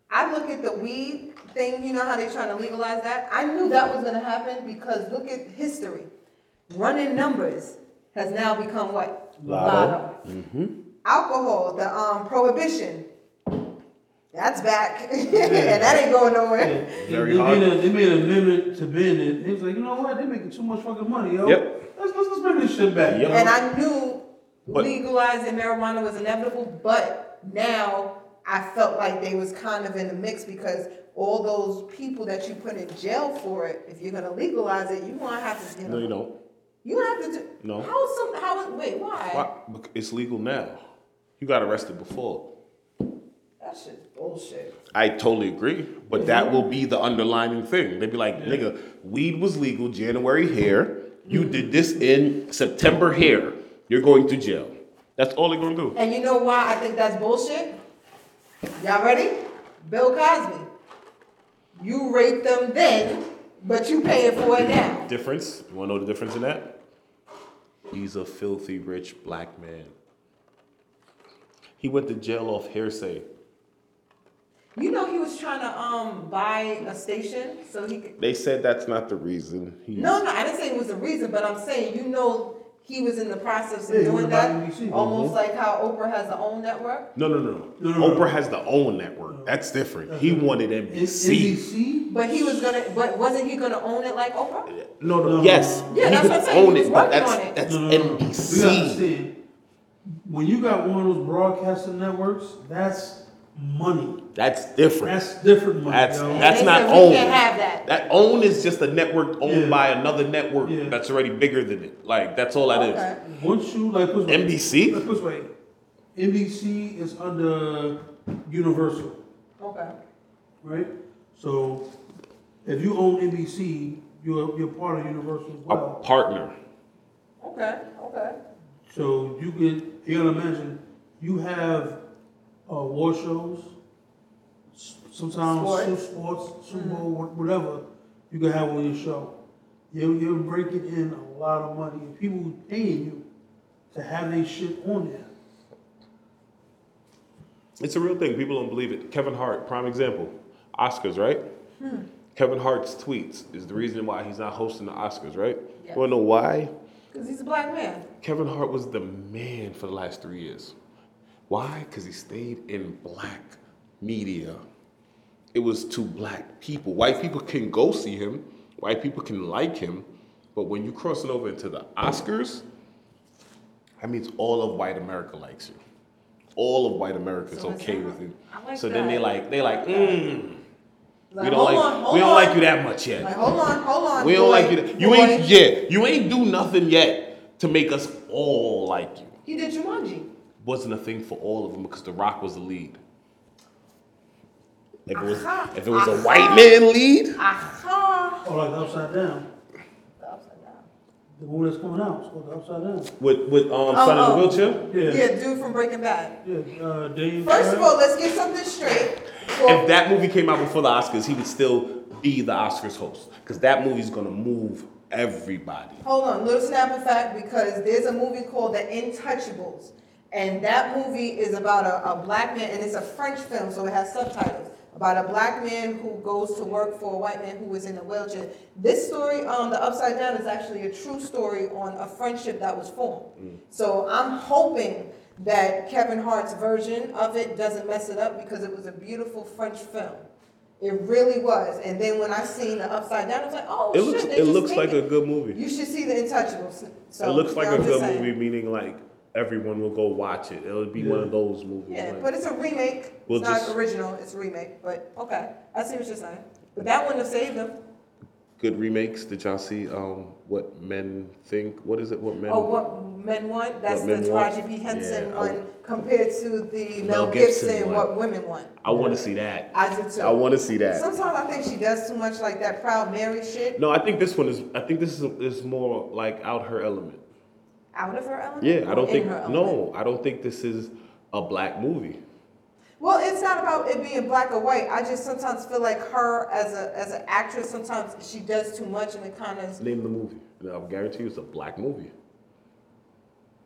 B: I look at the weed thing. You know how they're trying to legalize that? I knew that was gonna happen because look at history. Running numbers has now become what?
C: Lotto.
B: Alcohol, the um prohibition. That's back, and that ain't going nowhere.
C: Very
A: they,
C: hard.
A: Made a, they made a limit to ban it. He was like, you know what? They're making too much fucking money, yo.
C: Yep.
A: Let's, let's, let's bring this shit back.
C: Yep.
B: And I knew
C: But-
B: legalizing marijuana was inevitable, but now I felt like they was kind of in the mix because all those people that you put in jail for it, if you're gonna legalize it, you gonna have to, you know,
C: No, you don't.
B: you gonna have to do.
C: No.
B: How is some? How is? Wait, why?
C: Why? It's legal now. You got arrested before.
B: That shit's bullshit.
C: I totally agree, but that will be the underlining thing. They'd be like, nigga, weed was legal January here. You did this in September here. You're going to jail. That's all they're gonna do.
B: And you know why I think that's bullshit? Y'all ready? Bill Cosby. You raped them then, but you paying for it now.
C: Difference? You wanna know the difference in that? He's a filthy rich black man. He went to jail off hearsay.
B: You know he was trying to um buy a station so he could.
C: They said that's not the reason. He,
B: No, no, I didn't say it was the reason, but I'm saying you know he was in the process of
A: Yeah,
B: doing
A: buying
B: that,
A: NBC.
B: almost like how Oprah has her own network.
C: No, no, no,
A: No,
C: no.
A: no, no.
C: Oprah has the own network. That's different. He wanted NBC.
A: NBC?
B: But he was gonna, but wasn't he gonna own it like Oprah?
C: No, no,
A: No.
C: yes.
B: Yeah,
C: he
B: that's
C: could
B: what I'm saying.
C: own
B: He
C: it, but that's
B: it.
C: that's
A: No, no, no.
C: NBC.
A: when you got one of those broadcasting networks, that's money.
C: That's different.
A: That's different money,
C: That's
A: yo.
C: That's not
B: said
C: own.
B: can't have that.
C: That own is just a network owned
A: Yeah.
C: by another network
A: Yeah.
C: that's already bigger than it. Like that's all that is.
B: Okay.
A: Once you like put
C: NBC?
A: Let's put this way. NBC is under Universal,
B: Okay.
A: right? So if you own NBC, you're you're part of Universal as well.
C: A partner.
B: Okay. Okay.
A: So you get you gotta imagine you have uh, war shows, s- sometimes
B: Sports.
A: some sports, Super Bowl, wha- whatever you can have on your show. You're, you're breaking in a lot of money. and People paying you to have their shit on there.
C: It's a real thing. People don't believe it. Kevin Hart, prime example. Oscars, right? Kevin Hart's tweets is the reason why he's not hosting the Oscars, right?
B: Yeah.
C: You wanna know why?
B: Because he's a black man.
C: Kevin Hart was the man for the last three years. Why? Because he stayed in black media. It was to black people. White people can go see him, white people can like him, but when you cross it over into the Oscars, that means all of white America likes you. All of white America is
B: So
C: okay with you.
B: Like
C: so then they
B: that.
C: like they like, mm,
B: Like,
C: we don't like
B: on,
C: we don't
B: on.
C: like you that much yet.
B: Like, hold on, hold on.
C: We don't like you. That, you
B: boy.
C: ain't yeah. You ain't do nothing yet to make us all like you.
B: He did Jumanji.
C: Wasn't a thing for all of them because The Rock was the lead. If it was
B: Aha.
C: if it was a white man lead,
B: Aha.
A: Or like Upside Down.
B: The upside down.
A: The movie that's coming out, it's called The Upside Down.
C: with with um
B: Oh,
C: son in the
B: oh.
C: wheelchair.
A: Yeah.
B: Yeah, dude from Breaking Bad.
A: Yeah, uh, Dave.
B: First of all, let's get something straight.
C: If that movie came out before the Oscars, he would still be the Oscars host because that movie's gonna move everybody.
B: hold on, little snap of fact because there's a movie called The Intouchables, and that movie is about a, a black man, and it's a French film, so it has subtitles about a black man who goes to work for a white man who is in a wheelchair. This story, um, The Upside Down, is actually a true story on a friendship that was formed. So I'm hoping that Kevin Hart's version of it doesn't mess it up because it was a beautiful French film. It really was. And then when I seen the Upside Down, I was like, oh
C: It
B: shit,
C: looks it looks like a good movie.
B: You should see the Intouchables. So,
C: it looks like a good
B: saying.
C: movie, meaning like everyone will go watch it. It'll be one of those movies.
B: Yeah,
C: like-
B: but it's a remake.
C: We'll
B: it's not original. It's a remake. But okay, I see what you're saying. But that wouldn't have saved them.
C: good remakes. Did y'all see um what men think? What is it? What men?
B: Oh, what men want? That's
C: What
B: the
C: Men Want?
B: Taraji P Henson
C: Yeah, I-
B: one compared to the
C: Mel
B: Mel
C: Gibson
B: Gibson. What women want?
C: I want to see that.
B: I do too.
C: I want to see that.
B: Sometimes I think she does too much like that Proud Mary shit.
C: No, I think this one is. I think this is is more like out her element.
B: Out of her element.
C: Yeah, I don't think. No, I don't think this is a black movie.
B: Well, it's not about it being black or white. I just sometimes feel like her as a as an actress. Sometimes she does too much, and it kind of
C: Name the movie, and I'll guarantee you it's a black movie.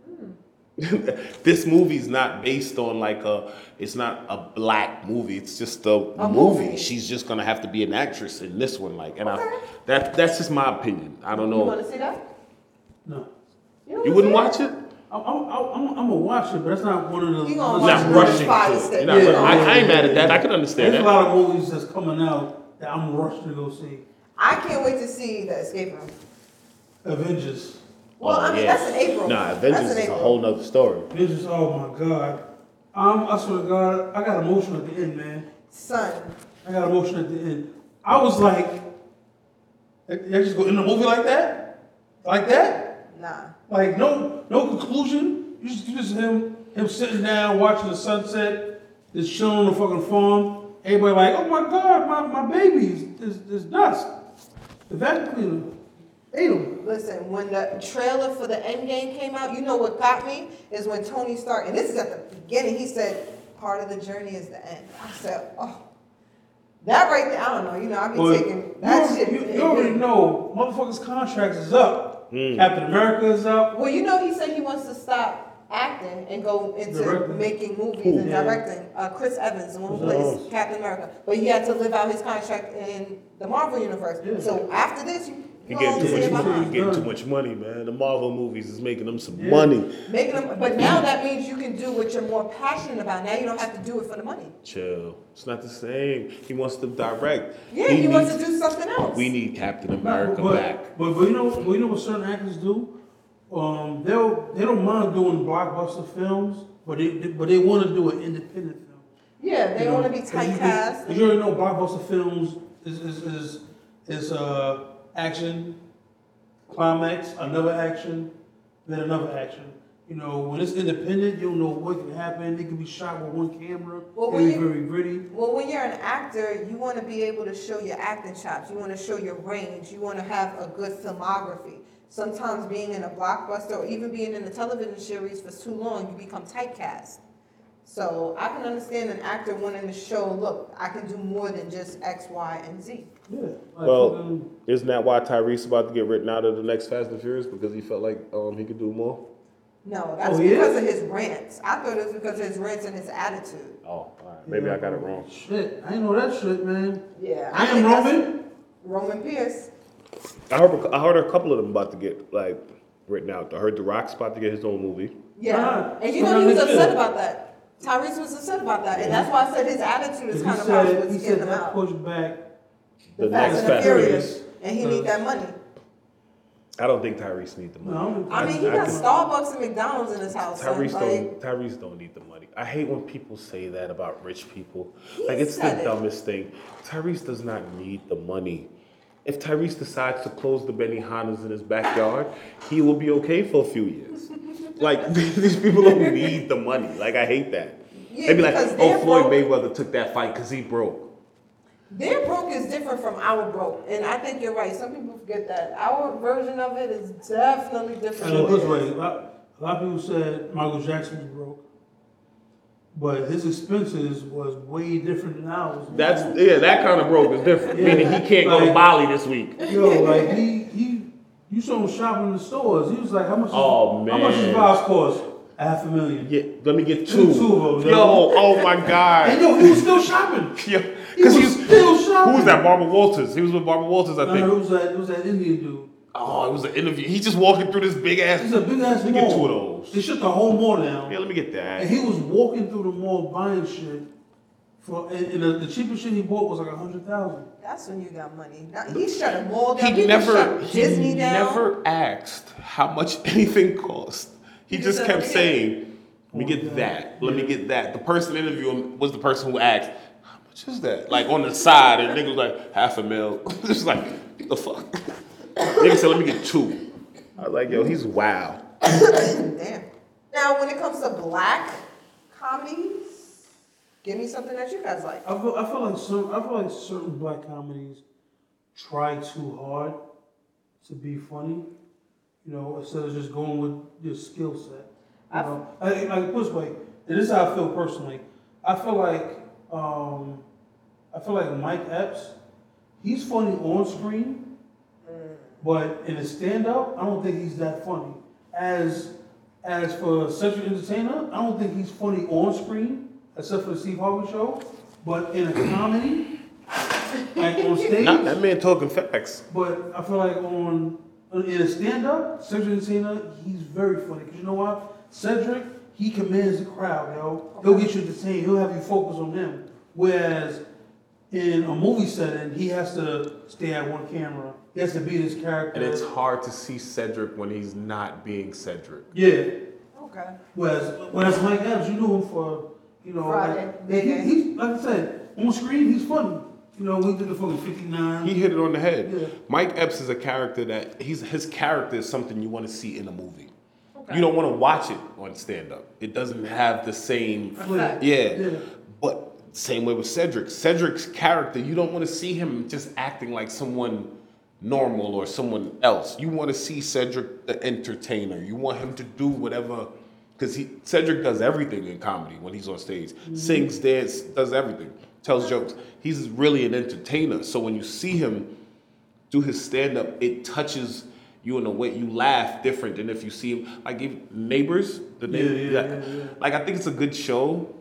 B: Hmm.
C: this movie's not based on like a. It's not a black movie. It's just a,
B: A
C: movie.
B: movie.
C: She's just gonna have to be an actress in this one. Like, and
B: Okay.
C: I. That that's just my opinion. I don't know
B: You want
C: know.
B: to see that?
A: No.
B: Don't
C: You wouldn't watch it?
A: I'm, I'm, I'm, I'm gonna watch it, but that's not one of the.
B: You gonna
C: You're
B: watch
C: not
B: it?
C: rushing to it. You're not
A: Yeah.
C: I, I ain't mad at that. I can understand that.
A: There's a
C: that.
A: lot of movies that's coming out that I'm rushing to go see.
B: I can't wait to see the escape room.
A: Avengers.
B: Well, I mean that's in April.
C: Nah,
B: That's
C: Avengers
B: in
C: is a
B: April.
C: whole nother story.
A: Avengers. Oh my god. Um, I swear to God, I got emotion at the end, man.
B: Son,
A: I got emotion at the end. I was like, I just go in the movie like that, like that,
B: nah.
A: Like no, no conclusion. You just, you just him, him sitting down watching the sunset, just chilling on the fucking farm. Everybody like, oh my god, my, my baby is, is, is dust. The vacuum cleaner. Hate him.
B: Listen, when the trailer for the end game came out, you know what got me is when Tony Stark, and this is at the beginning, he said, part of the journey is the end. I said, oh, that right there, I don't know, you know, I be
A: But
B: taking that
A: you,
B: shit.
A: you, you already know, motherfuckers' contracts is up. Captain America is up.
B: Well, you know, he said he wants to stop acting and go into
A: Directing.
B: making movies
A: Who?
B: and
A: Yeah.
B: directing. Uh, Chris Evans, the one who plays? Captain America, but he had to live out his contract in the Marvel universe.
A: Yeah.
B: So after this, you
C: He
B: you
C: getting too much money. He
B: behind.
C: getting too much money, man. The Marvel movies is making them some
A: Yeah.
C: money.
B: Making them, but now that means you can do what you're more passionate about. Now you don't have to do it for the money.
C: Chill. It's not the same. He wants to direct.
B: Yeah,
C: We
B: he wants to do something else.
C: We need Captain America
A: but,
C: back.
A: but, but you know, but you know what certain actors do? Um, they'll they don't mind doing blockbuster films, but they, but they want to do an independent film.
B: yeah, they
A: You know,
B: want to be
A: 'cause you can-
B: typecast.
A: 'cause you already know blockbuster films is is is, is uh, action, climax, another action, then another action. You know, when it's independent, you don't know what can happen. It can be shot with one camera.
B: Well, when you-
A: very gritty.
B: Well, when you're an actor, you want to be able to show your acting chops. You want to show your range. You want to have a good filmography. Sometimes being in a blockbuster or even being in a television series for too long, you become typecast. So I can understand an actor wanting to show, look, I can do more than just X, Y, and Z.
A: Yeah. Like
C: Well,
A: fucking-
C: Isn't that why Tyrese about to get written out of the next Fast and Furious because he felt like um, he could do more?
B: No, that's
A: Oh, yeah?
B: because of his rants. I thought it was because of his rants and his attitude.
C: Oh, all right. maybe I got it wrong.
A: Shit, I ain't know that shit, man.
B: Yeah,
A: I am
B: think that's-
A: Roman.
B: Roman Pierce.
C: I heard I heard a couple of them about to get like written out. I heard The Rock's about to get his own movie.
B: Yeah,
A: Ah,
B: and you know he was
A: they
B: upset
A: should.
B: about that. Tyrese was upset about that, and that's why I said his attitude is kind of harsh
A: said,
B: what's
A: he
B: getting
A: said
B: him
A: that
B: out.
A: pushed back.
C: The,
B: Fast
C: next
B: and the
C: Fast and
B: Furious,
C: Furious.
B: and he need that money.
C: I don't think Tyrese needs the money.
A: No,
B: I mean, he
C: I
B: got
C: can-
B: Starbucks and McDonald's in his house.
C: Tyrese
B: Like,
C: don't Tyrese don't need the money. I hate when people say that about rich people. Like it's the
B: it.
C: dumbest thing. Tyrese does not need the money. If Tyrese decides to close the Benihana's in his backyard, he will be okay for a few years. Like these people don't need the money. Like I hate that.
B: Yeah,
C: they be like, "Oh, Floyd
B: broke."
C: Mayweather took that fight because he broke."
B: their broke is different from our broke, and I think you're right. Some people forget that our version of it is definitely different.
A: And look
B: than
A: this way, a lot, a lot of people said Michael Jackson was broke, but his expenses was way different than ours.
C: That's yeah, that kind of broke is different.
A: Yeah.
C: Meaning he can't go to Bali this week.
A: Yo, like he he, you saw him shopping in the stores. He was like, how much?
C: Oh, man
A: How much his box cost? Half a million.
C: Yeah, let me get two.
A: Two of them,
C: Yo, oh my god.
A: And yo, he was still shopping.
C: Yeah, because
A: He
C: was
A: still shopping.
C: who was that? Barbara Walters. He was with Barbara Walters, I
A: No,
C: think.
A: it was that it was that Indian dude.
C: Oh, it was an interview. He's just walking through this big ass.
A: It's a big ass
C: Let me
A: mall.
C: get two of those.
A: They shut the whole mall down.
C: Yeah, let me get that.
A: And he was walking through the mall buying shit. For and, and the, the cheapest shit he bought was like a hundred thousand.
B: That's when you got money. Now, he shut a mall down.
C: He
B: He,
C: never,
B: shut
C: he
B: Disney down.
C: never asked how much anything cost. He
B: He
C: just kept
B: "Let
C: saying, "Let me get that. Let me get that." The person interviewing was the person who asked, "How much is that?" Like on the side, and nigga was like, "Half a mil." It's like, what the fuck? nigga said, "Let me get two. I was like, "Yo, he's wow."
B: Damn. Now, when it comes to black comedies, give me something that you guys like.
A: I feel I feel like some I feel like certain black comedies try too hard to be funny. You know, instead of just going with your skill set. You
B: I-
A: know, I, like this way, this is how I feel personally. I feel like um, I feel like Mike Epps, he's funny on screen, but in a stand up, I don't think he's that funny. As as for Cedric Entertainer, I don't think he's funny on screen, except for the Steve Harvey show. But in a comedy, like on stage,
C: Not that man talking facts.
A: but I feel like on in a stand up, Cedric Entertainer, he's very funny. Cause you know what? Cedric, he commands the crowd, yo. He'll get you entertained. He'll have you focus on him. Whereas in a movie setting, he has to stay at one camera. He has to be this character.
C: And it's hard to see Cedric when he's not being Cedric.
A: yeah.
B: Okay.
A: Whereas, whereas Mike Epps, you knew him for, you know,
B: Friday.
A: like, he, he's like I said, on screen he's funny. You know, we did the fucking fifty nine.
C: He hit it on the head.
A: Yeah.
C: Mike Epps is a character that he's his character is something you want to see in a movie.
B: Okay.
C: You don't want to watch it on stand up. It doesn't have the same
B: Effect.
C: yeah.
A: Yeah.
C: But same way with Cedric. Cedric's character, you don't want to see him just acting like someone normal or someone else. You want to see Cedric the entertainer. You want him to do whatever because he Cedric does everything in comedy when he's on stage. Mm-hmm. Sings, dance, does everything. Tells jokes. He's really an entertainer. So when you see him do his stand up, it touches you in a way you laugh different than if you see him like if neighbors the neighbor,
A: yeah, yeah, yeah.
C: like I think it's a good show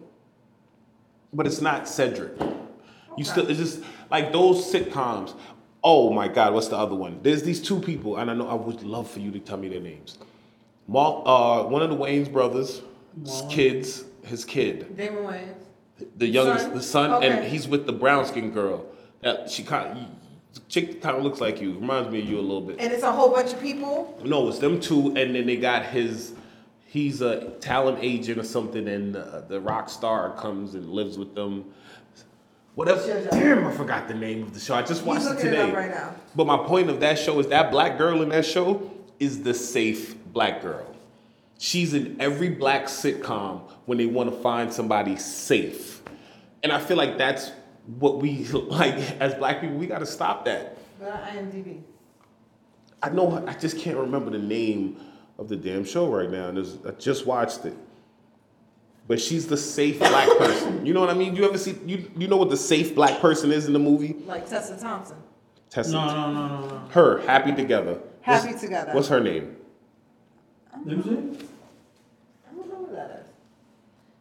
C: but it's not Cedric. You still it's just like those sitcoms. Oh my God, what's the other one? There's these two people, and I know I would love for you to tell me their names. Mark, uh, one of the Wayans brothers, his kids, his kid,
B: Damon Wayans.
C: the youngest,
B: Son?
C: the son, and he's with the brown skin girl. That she kind, the chick kind of looks like you, reminds me of you a little bit.
B: And it's a whole bunch of people.
C: No, it's them two, and then they got his. He's a talent agent or something, and uh, the rock star comes and lives with them. Whatever.
B: Sure, sure.
C: Damn, I forgot the name of the show. I just watched it
B: it
C: today.
B: up right.
C: But my point of that show is that black girl in that show is the safe black girl. She's in every black sitcom when they want to find somebody safe, and I feel like that's what we like as black people. We got to stop that.
B: But on IMDb.
C: I know I just can't remember the name of the damn show right now. And I just watched it. But she's the safe black person. You know what I mean? You ever see you you know what the safe black person is in the movie?
B: Like Tessa Thompson.
C: Tessa.
A: No, no, no, no, no.
C: Her, happy together.
B: Happy
C: What's-
B: Together.
C: What's her name?
A: Let me see.
B: I don't know what that is.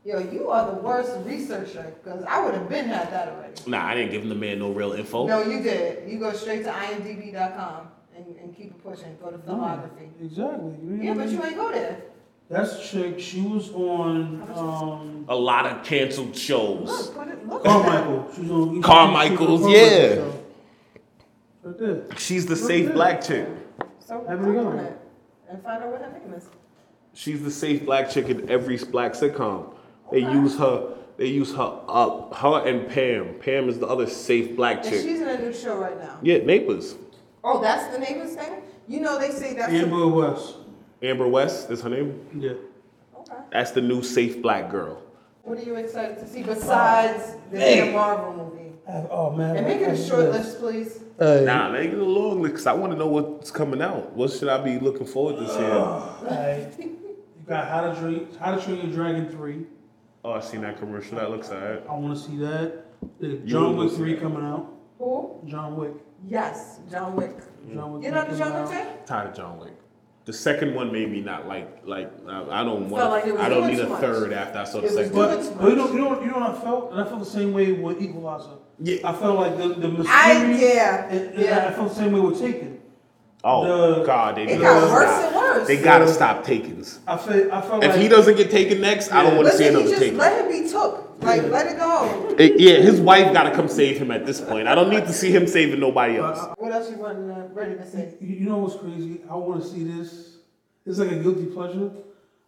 B: Yo, you are the worst researcher because I would have been had that already.
C: Nah, I didn't give him the man no real info.
B: No, you did. You go straight to imdb.com and, and keep it pushing. Go to filmography.
A: Exactly.
B: Yeah, but you ain't go there.
A: That's the chick. She was on um,
C: A lot of canceled shows.
B: Look, put it, look.
A: Carmichael. She was on
C: Carmichael's,
A: Carmichael
C: yeah.
A: show. Right there.
C: She's the safe black chick.
B: So
A: Happy
B: click
A: to go.
B: it and find out what her name is.
C: She's the safe black chick in every black sitcom. They
B: Okay.
C: use her. They use her up. Her and Pam. Pam is the other safe black chick.
B: And
C: chick.
B: she's in a new show right now.
C: Yeah, neighbors.
B: Oh, that's the neighbor's thing? You know they say that's
A: Amber West.
C: Amber West is her name.
A: Yeah.
B: Okay.
C: That's the new safe black girl.
B: What are you excited to see besides the
A: Hey.
B: new Marvel movie?
A: Oh man.
B: And make it a short list, please.
A: Hey.
C: Nah, make it a long list because I want to know what's coming out. What should I be looking forward to seeing? Ah.
A: Hey. You got How to Train How to Train Your Dragon three.
C: Oh, I seen that commercial. That looks alright.
A: I want to see that. The John
C: will
A: Wick three
C: that.
A: coming out.
B: Who?
A: John Wick.
B: Yes, John Wick.
A: John Wick.
B: You know
A: three
B: the John Wick
A: out.
C: Tired of John Wick. The second one made me not like like I I don't
B: Felt
C: want.
B: like it
C: I don't need a
B: much.
C: third after I saw the
B: It was
C: second one.
A: But, but you know, you know, you know what I felt, and I felt the same way with Equalizer.
C: Yeah.
A: I felt like the the mystery.
B: I yeah,
A: and, and
B: yeah.
A: I felt the same way with Taken.
C: Oh
A: The-
C: God, they
B: It got
C: to
B: worse
C: stop.
B: and worse.
C: They gotta stop takings.
A: I felt I felt
C: If
A: like
C: he doesn't get taken next, I don't want to see another
B: just
C: taken.
B: let him be took. Like,
A: Yeah.
B: let it go.
C: Eh, yeah, his wife gotta come save him at this point. I don't need to see him saving nobody else.
B: What else you want uh, ready to say?
A: You you know what's crazy? I want to see this. It's like a guilty pleasure.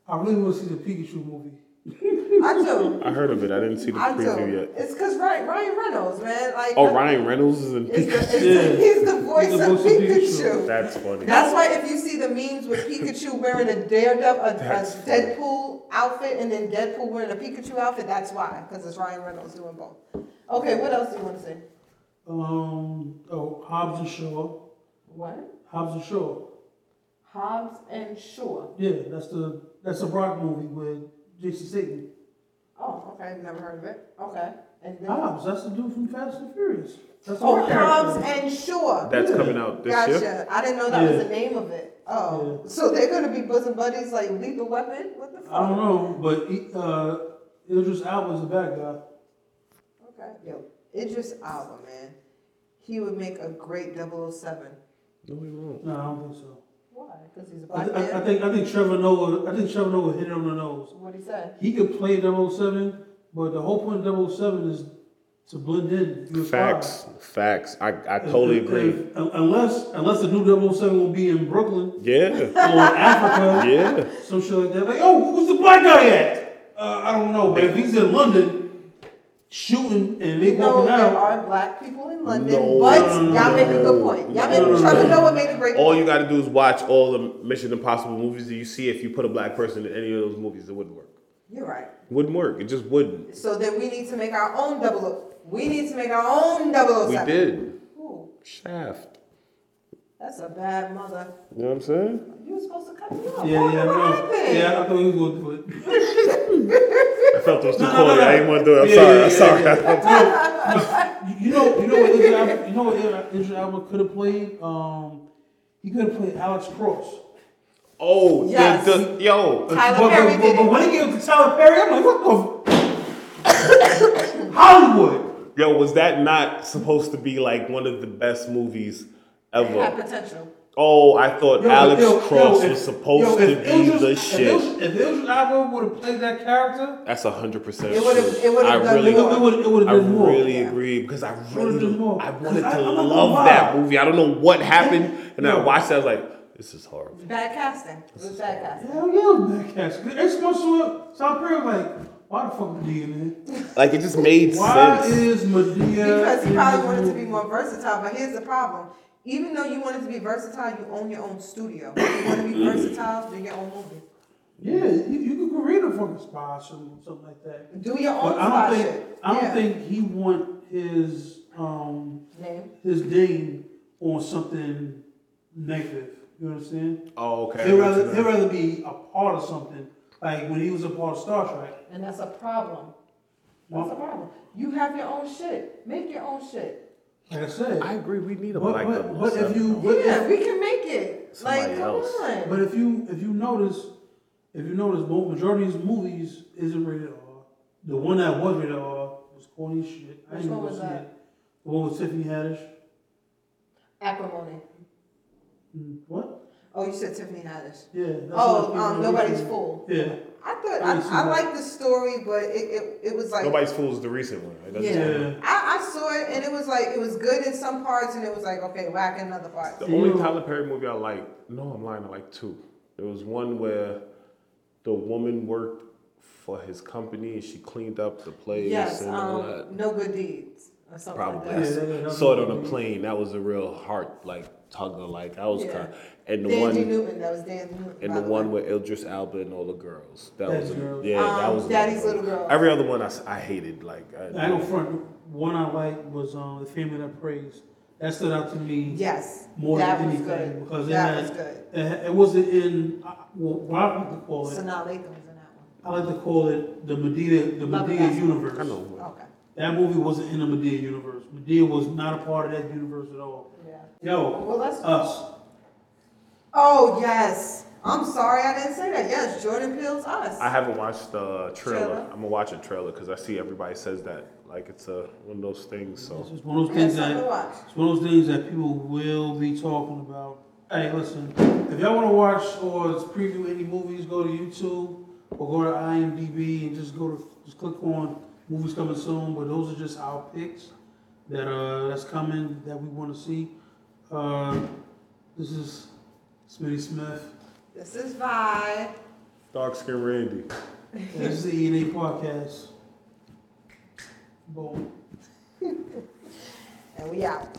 A: I really want to see the Pikachu movie.
B: I do.
C: I heard of it. I didn't see the
B: I
C: preview
B: do.
C: yet.
B: It's because Ryan, Ryan Reynolds, man. Like,
C: Oh, Ryan Reynolds is in
B: Is the,
A: Yeah.
B: the, he's the voice
A: He's the
B: of Pikachu.
A: Pikachu.
C: That's funny.
B: That's why if you see the memes with Pikachu wearing a Daredevil, a, a Deadpool outfit, and then Deadpool wearing a Pikachu outfit, that's why, because it's Ryan Reynolds doing both. Okay, what else do you want to say?
A: Um, oh, Hobbs and Shaw.
B: What?
A: Hobbs and Shaw.
B: Hobbs and Shaw.
A: Yeah, that's the that's a Brock movie with Jason Statham.
B: Oh, okay, never heard of it. Okay, and then
A: Hobbs, that's the dude from Fast and Furious. That's
B: oh,
A: our
B: Hobbs
A: character.
B: and Shaw.
C: That's
A: Yeah.
C: coming out this
B: Gotcha.
C: year.
B: I didn't know that was the name of it. Oh, so they're gonna be bosom buddies like Lethal Weapon? What the fuck?
A: I don't know, but he, uh, Idris Elba's the bad guy.
B: Okay, yo, Idris Elba, man, he would make a great 007.
C: No, he won't.
A: No, I don't think so.
B: Why? Because he's a
A: I,
B: black
A: I,
B: man.
A: I think I think Trevor Noah. I think Trevor Noah hit it on the nose.
B: What he said?
A: He could play 007, but the whole point of 007 is to blend in. You're a spy.
C: Facts. Facts. I, I totally
A: If-
C: agree.
A: if- unless unless the new 007 will be in Brooklyn
C: Yeah.
A: or Africa,
C: Yeah.
A: some shit like that. Like, oh, who's the black guy at? Uh, I don't know, but if he's in London shooting and they
B: You know
A: walking
B: there are black people in London,
C: No.
B: but
A: No, no,
B: y'all
A: no,
B: make a good point. Y'all make
A: No, no,
B: Trevor
A: no.
B: Noah made a great
C: All
B: point.
C: you got to do is watch all the Mission Impossible movies that you see. If you put a black person in any of those movies, it wouldn't work.
B: You're right.
C: Wouldn't work. It just wouldn't.
B: So then we need to make our own double. We need to make our own 007.
C: We did.
B: Ooh.
C: Shaft.
B: That's a bad mother.
C: You know what I'm saying?
B: You were supposed to cut me off.
A: Yeah,
B: What
A: yeah, no.
B: happened?
A: Yeah, I thought he was gonna do it.
C: I felt it was too
A: No, no, no, no.
C: I didn't want to do it. I'm
A: Yeah,
C: sorry.
A: yeah,
C: I'm
A: yeah,
C: sorry.
A: You know, you know what Idris Elba, you know what Idris Elba could have played? Um, he could have played Alex Cross.
C: Oh,
B: Yes.
C: the, the, yo.
B: Tyler
A: but,
B: Perry
A: but,
B: did
A: but, but when he gave it to Tyler Perry, I'm like, what the? Hollywood.
C: Yo, was that not supposed to be like one of the best movies
B: It had
C: ever?
B: potential.
C: Oh, I thought
A: Yo,
C: Alex
A: yo, yo,
C: Cross
A: if-
C: was supposed
A: yo,
C: to be
A: Idris-
C: the shit.
A: If Idris Elba would have played that character,
C: That's hundred percent
B: It
C: true.
B: would've- it would've
C: I really,
A: it would it would
C: I
A: have been more.
C: really
B: Yeah.
C: agree because I
A: Would've
C: really,
A: been.
C: I wanted to
A: I'm not gonna
C: love that movie. I don't know what happened, and I watched that. I was like, this is horrible.
B: Bad casting. It was bad casting.
A: Hell yeah, it was bad cast. It's much so Tyler Perry was like, why the fuck Madea in here?
C: Like it just made
A: Why
C: sense.
A: is Madea?
B: Because he probably wanted to be more versatile, but here's the problem. Even though you wanted to be versatile, you own your own studio. You want to be versatile, do your own movie.
A: Yeah, you, you could create a fucking spy show or something like that.
B: Do your own
A: But I don't think
B: shit.
A: I don't
B: Yeah.
A: think he want his um
B: Name.
A: his name on something negative. You understand?
C: Oh, okay.
A: He'd rather he'd rather be a part of something. Like when he was a part of Star Trek.
B: And that's a problem. That's a problem. You have your own shit. Make your own shit.
A: Like I said.
C: I agree. We need a
A: but,
C: black
A: but, but if you but
B: yeah,
A: if,
B: we can make it.
C: Somebody
B: like, come
C: else.
B: on.
A: but if you if you notice if you notice mo- majority of his movies isn't rated R. The one that was rated R was corny as shit. I
B: Which
A: didn't
B: one
A: go
B: was
A: see
B: that?
A: it. The one with Tiffany Haddish.
B: Acrimony.
A: Mm, What?
B: Oh, you said Tiffany Haddish.
A: Yeah. that's
B: Oh,
A: what I
B: um, nobody's fool.
A: Yeah.
B: I thought
A: I didn't
B: I, I
A: that.
B: liked the story, but it, it, it was like
C: Nobody's Fool is the recent one. Right? That's-
B: Yeah.
A: Yeah.
B: I, I saw it and it was like it was good in some parts and it was like okay whack in other parts.
C: The
A: You
C: only Tyler Perry movie I like, no, I'm lying, I like two. There was one where the woman worked for his company and she cleaned up the place
B: Yes,
C: and all that.
B: um, no good deeds or
C: Probably.
B: like
A: Yeah,
B: that.
A: that- that- that
C: Saw it on a
A: good.
C: plane. That was a real heart like tugger. Like I was
B: Yeah.
C: kind and the
B: Thandie
C: one
B: Newton, that was Dan Newton.
C: and
B: by
C: the one with Idris Elba and all the girls. That
A: Daddy's
C: was a,
A: Girls.
C: yeah. that
B: Um,
C: was
B: Daddy's Little
C: one.
B: Girl.
C: Every other one I, s- I hated. Like I,
A: I go front. One I liked was um, the family that prays. That stood out to me
B: Yes,
A: more
B: that
A: than
B: was
A: anything
B: good.
A: because it
B: that was good.
A: It, had- it wasn't in uh, well, what I like to call it.
B: Sanaa Lathan was in that one.
A: I like to call it the Madea the
B: Love
A: Madea
B: it.
A: universe.
C: I know.
B: one. Okay.
A: That movie wasn't in the Madea universe. Madea was not a part of that universe at all.
B: Yeah.
A: Yo,
B: Well, that's
A: us. us.
B: Oh yes. I'm sorry I didn't say that. Yes, Jordan Peele's Us.
C: I haven't watched the trailer.
B: Trailer?
C: I'm gonna watch a trailer because I see everybody says that like it's a one of those things.
A: It's
C: So
A: just one of those
B: yeah,
A: things
B: something to
A: that
B: watch.
A: it's one of those things that people will be talking about. Hey, listen, if y'all want to watch or preview any movies, go to YouTube or go to IMDb and just go to just click on movies coming soon. But those are just our picks that uh that's coming that we want to see. Uh, this is Smitty Smith.
B: This is Vi.
C: dark skin Randy.
A: This is the E and A podcast. Boom.
B: And we out.